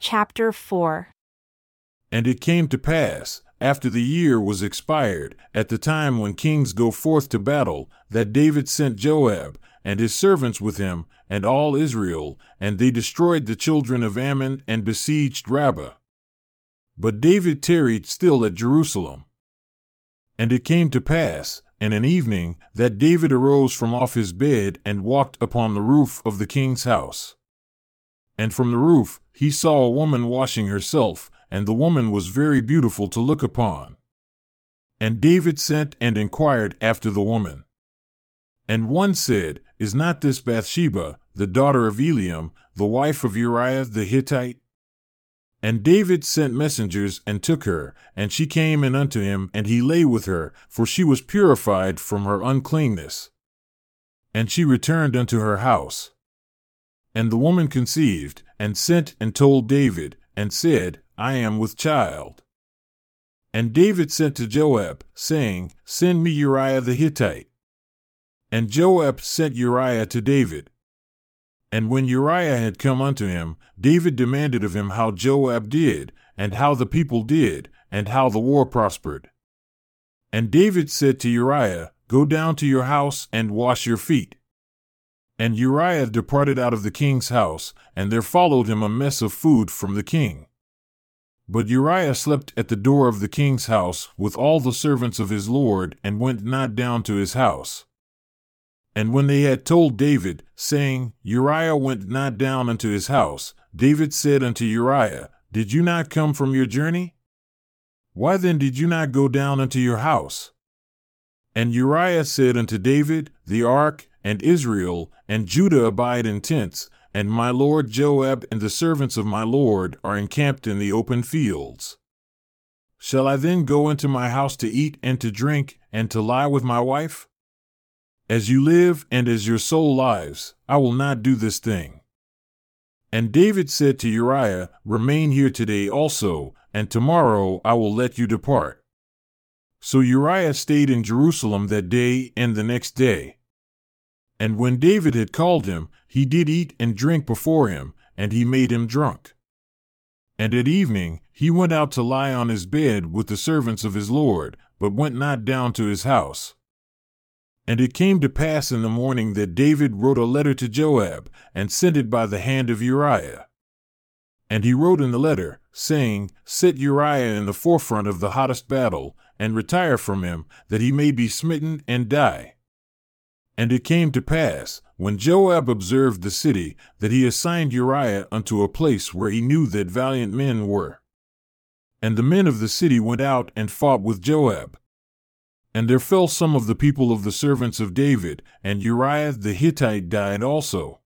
Chapter 4 And it came to pass, after the year was expired, at the time when kings go forth to battle, that David sent Joab, and his servants with him, and all Israel, and they destroyed the children of Ammon and besieged Rabbah. But David tarried still at Jerusalem. And it came to pass, in an evening, that David arose from off his bed and walked upon the roof of the king's house. And from the roof he saw a woman washing herself, and the woman was very beautiful to look upon. And David sent and inquired after the woman. And one said, Is not this Bathsheba, the daughter of Eliam, the wife of Uriah the Hittite? And David sent messengers and took her, and she came in unto him, and he lay with her, for she was purified from her uncleanness. And she returned unto her house. And the woman conceived, and sent and told David, and said, I am with child. And David sent to Joab, saying, Send me Uriah the Hittite. And Joab sent Uriah to David. And when Uriah had come unto him, David demanded of him how Joab did, and how the people did, and how the war prospered. And David said to Uriah, Go down to your house and wash your feet. And Uriah departed out of the king's house, and there followed him a mess of food from the king. But Uriah slept at the door of the king's house with all the servants of his lord, and went not down to his house. And when they had told David, saying, Uriah went not down unto his house, David said unto Uriah, Did you not come from your journey? Why then did you not go down unto your house? And Uriah said unto David, The ark, and Israel, and Judah abide in tents, and my lord Joab and the servants of my lord are encamped in the open fields. Shall I then go into my house to eat and to drink, and to lie with my wife? As you live and as your soul lives, I will not do this thing. And David said to Uriah, Remain here today also, and tomorrow I will let you depart. So Uriah stayed in Jerusalem that day and the next day. And when David had called him, he did eat and drink before him, and he made him drunk. And at evening he went out to lie on his bed with the servants of his lord, but went not down to his house. And it came to pass in the morning that David wrote a letter to Joab, and sent it by the hand of Uriah. And he wrote in the letter, saying, Set Uriah in the forefront of the hottest battle, and retire from him, that he may be smitten and die. And it came to pass, when Joab observed the city, that he assigned Uriah unto a place where he knew that valiant men were. And the men of the city went out and fought with Joab. And there fell some of the people of the servants of David, and Uriah the Hittite died also.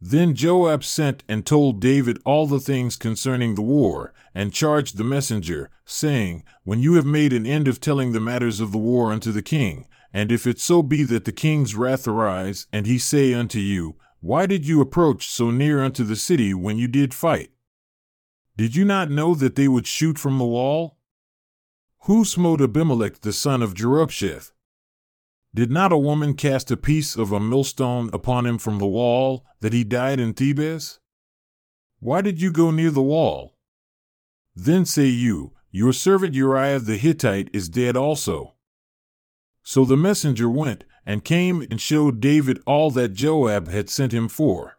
Then Joab sent and told David all the things concerning the war, and charged the messenger, saying, When you have made an end of telling the matters of the war unto the king, and if it so be that the king's wrath arise, and he say unto you, Why did you approach so near unto the city when you did fight? Did you not know that they would shoot from the wall? Who smote Abimelech the son of Jerubbesheth? Did not a woman cast a piece of a millstone upon him from the wall, that he died in Thebez? Why did you go near the wall? Then say you, Your servant Uriah the Hittite is dead also. So the messenger went, and came and showed David all that Joab had sent him for.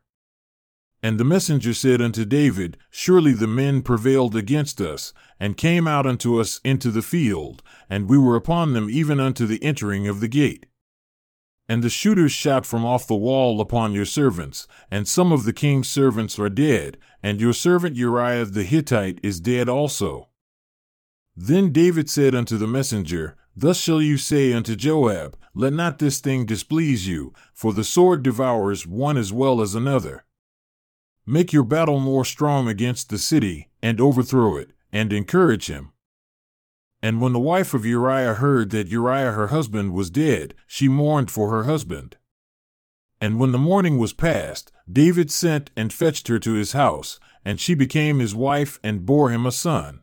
And the messenger said unto David, Surely the men prevailed against us, and came out unto us into the field, and we were upon them even unto the entering of the gate. And the shooters shot from off the wall upon your servants, and some of the king's servants are dead, and your servant Uriah the Hittite is dead also. Then David said unto the messenger, Thus shall you say unto Joab, Let not this thing displease you, for the sword devours one as well as another. Make your battle more strong against the city, and overthrow it, and encourage him. And when the wife of Uriah heard that Uriah her husband was dead, she mourned for her husband. And when the mourning was past, David sent and fetched her to his house, and she became his wife and bore him a son.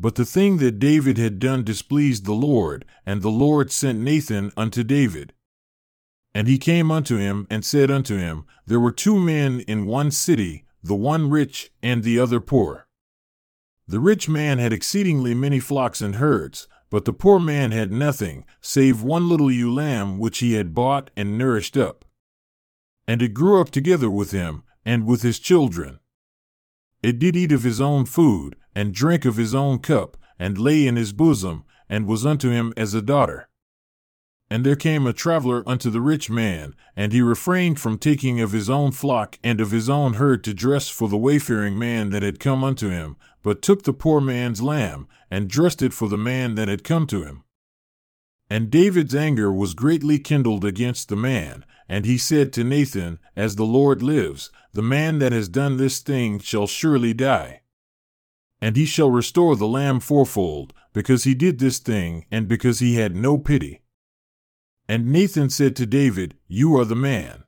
But the thing that David had done displeased the Lord, and the Lord sent Nathan unto David. And he came unto him and said unto him, There were two men in one city, the one rich and the other poor. The rich man had exceedingly many flocks and herds, but the poor man had nothing, save one little ewe lamb which he had bought and nourished up. And it grew up together with him, and with his children. It did eat of his own food, and drank of his own cup, and lay in his bosom, and was unto him as a daughter. And there came a traveler unto the rich man, and he refrained from taking of his own flock and of his own herd to dress for the wayfaring man that had come unto him, but took the poor man's lamb, and dressed it for the man that had come to him. And David's anger was greatly kindled against the man, and he said to Nathan, As the Lord lives, the man that has done this thing shall surely die. And he shall restore the lamb fourfold, because he did this thing, and because he had no pity. And Nathan said to David, You are the man.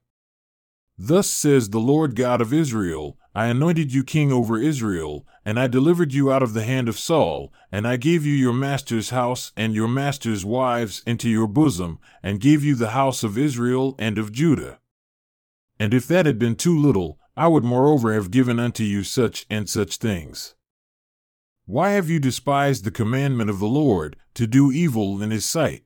Thus says the Lord God of Israel I anointed you king over Israel, and I delivered you out of the hand of Saul, and I gave you your master's house and your master's wives into your bosom, and gave you the house of Israel and of Judah. And if that had been too little, I would moreover have given unto you such and such things. Why have you despised the commandment of the Lord, to do evil in his sight?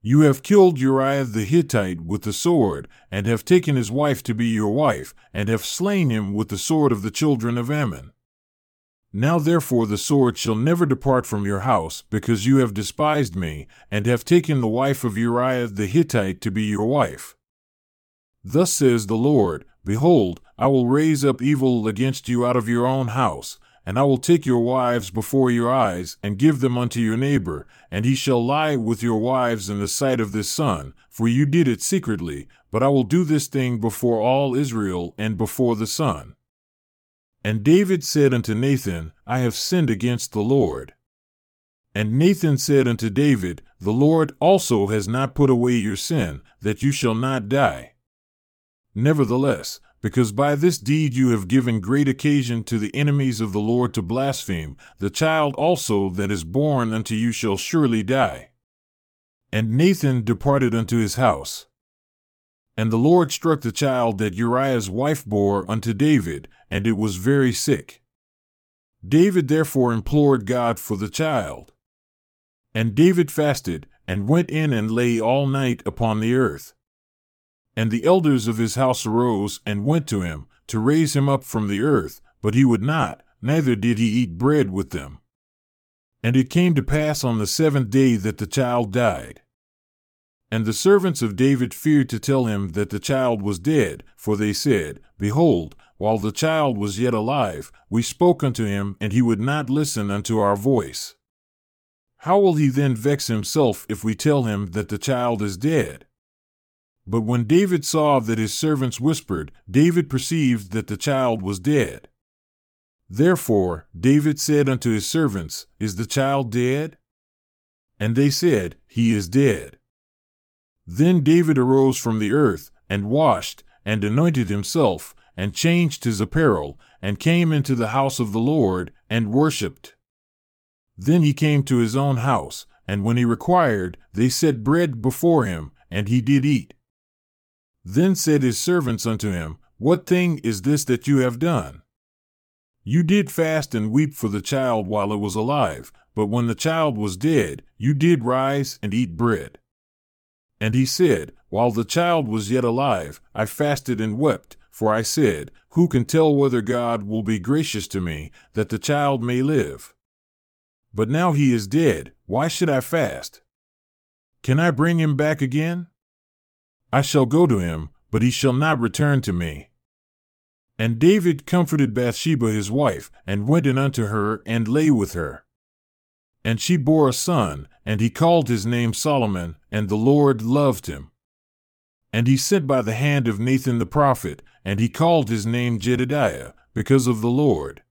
You have killed Uriah the Hittite with the sword, and have taken his wife to be your wife, and have slain him with the sword of the children of Ammon. Now therefore the sword shall never depart from your house, because you have despised me, and have taken the wife of Uriah the Hittite to be your wife. Thus says the Lord Behold, I will raise up evil against you out of your own house, and I will take your wives before your eyes, and give them unto your neighbor, and he shall lie with your wives in the sight of this sun, for you did it secretly, but I will do this thing before all Israel and before the sun. And David said unto Nathan, I have sinned against the Lord. And Nathan said unto David, The Lord also has not put away your sin, that you shall not die. Nevertheless, because by this deed you have given great occasion to the enemies of the Lord to blaspheme, the child also that is born unto you shall surely die. And Nathan departed unto his house. And the Lord struck the child that Uriah's wife bore unto David, and it was very sick. David therefore implored God for the child. And David fasted, and went in and lay all night upon the earth. And the elders of his house arose and went to him to raise him up from the earth, but he would not, neither did he eat bread with them. And it came to pass on the seventh day that the child died. And the servants of David feared to tell him that the child was dead, for they said, Behold, while the child was yet alive, we spoke unto him, and he would not listen unto our voice. How will he then vex himself if we tell him that the child is dead? But when David saw that his servants whispered, David perceived that the child was dead. Therefore David said unto his servants, Is the child dead? And they said, He is dead. Then David arose from the earth, and washed, and anointed himself, and changed his apparel, and came into the house of the Lord, and worshipped. Then he came to his own house, and when he required, they set bread before him, and he did eat. Then said his servants unto him, What thing is this that you have done? You did fast and weep for the child while it was alive, but when the child was dead, you did rise and eat bread. And he said, While the child was yet alive, I fasted and wept, for I said, Who can tell whether God will be gracious to me, that the child may live? But now he is dead, why should I fast? Can I bring him back again? I shall go to him, but he shall not return to me. And David comforted Bathsheba his wife, and went in unto her, and lay with her. And she bore a son, and he called his name Solomon, and the Lord loved him. And he sent by the hand of Nathan the prophet, and he called his name Jedidiah, because of the Lord.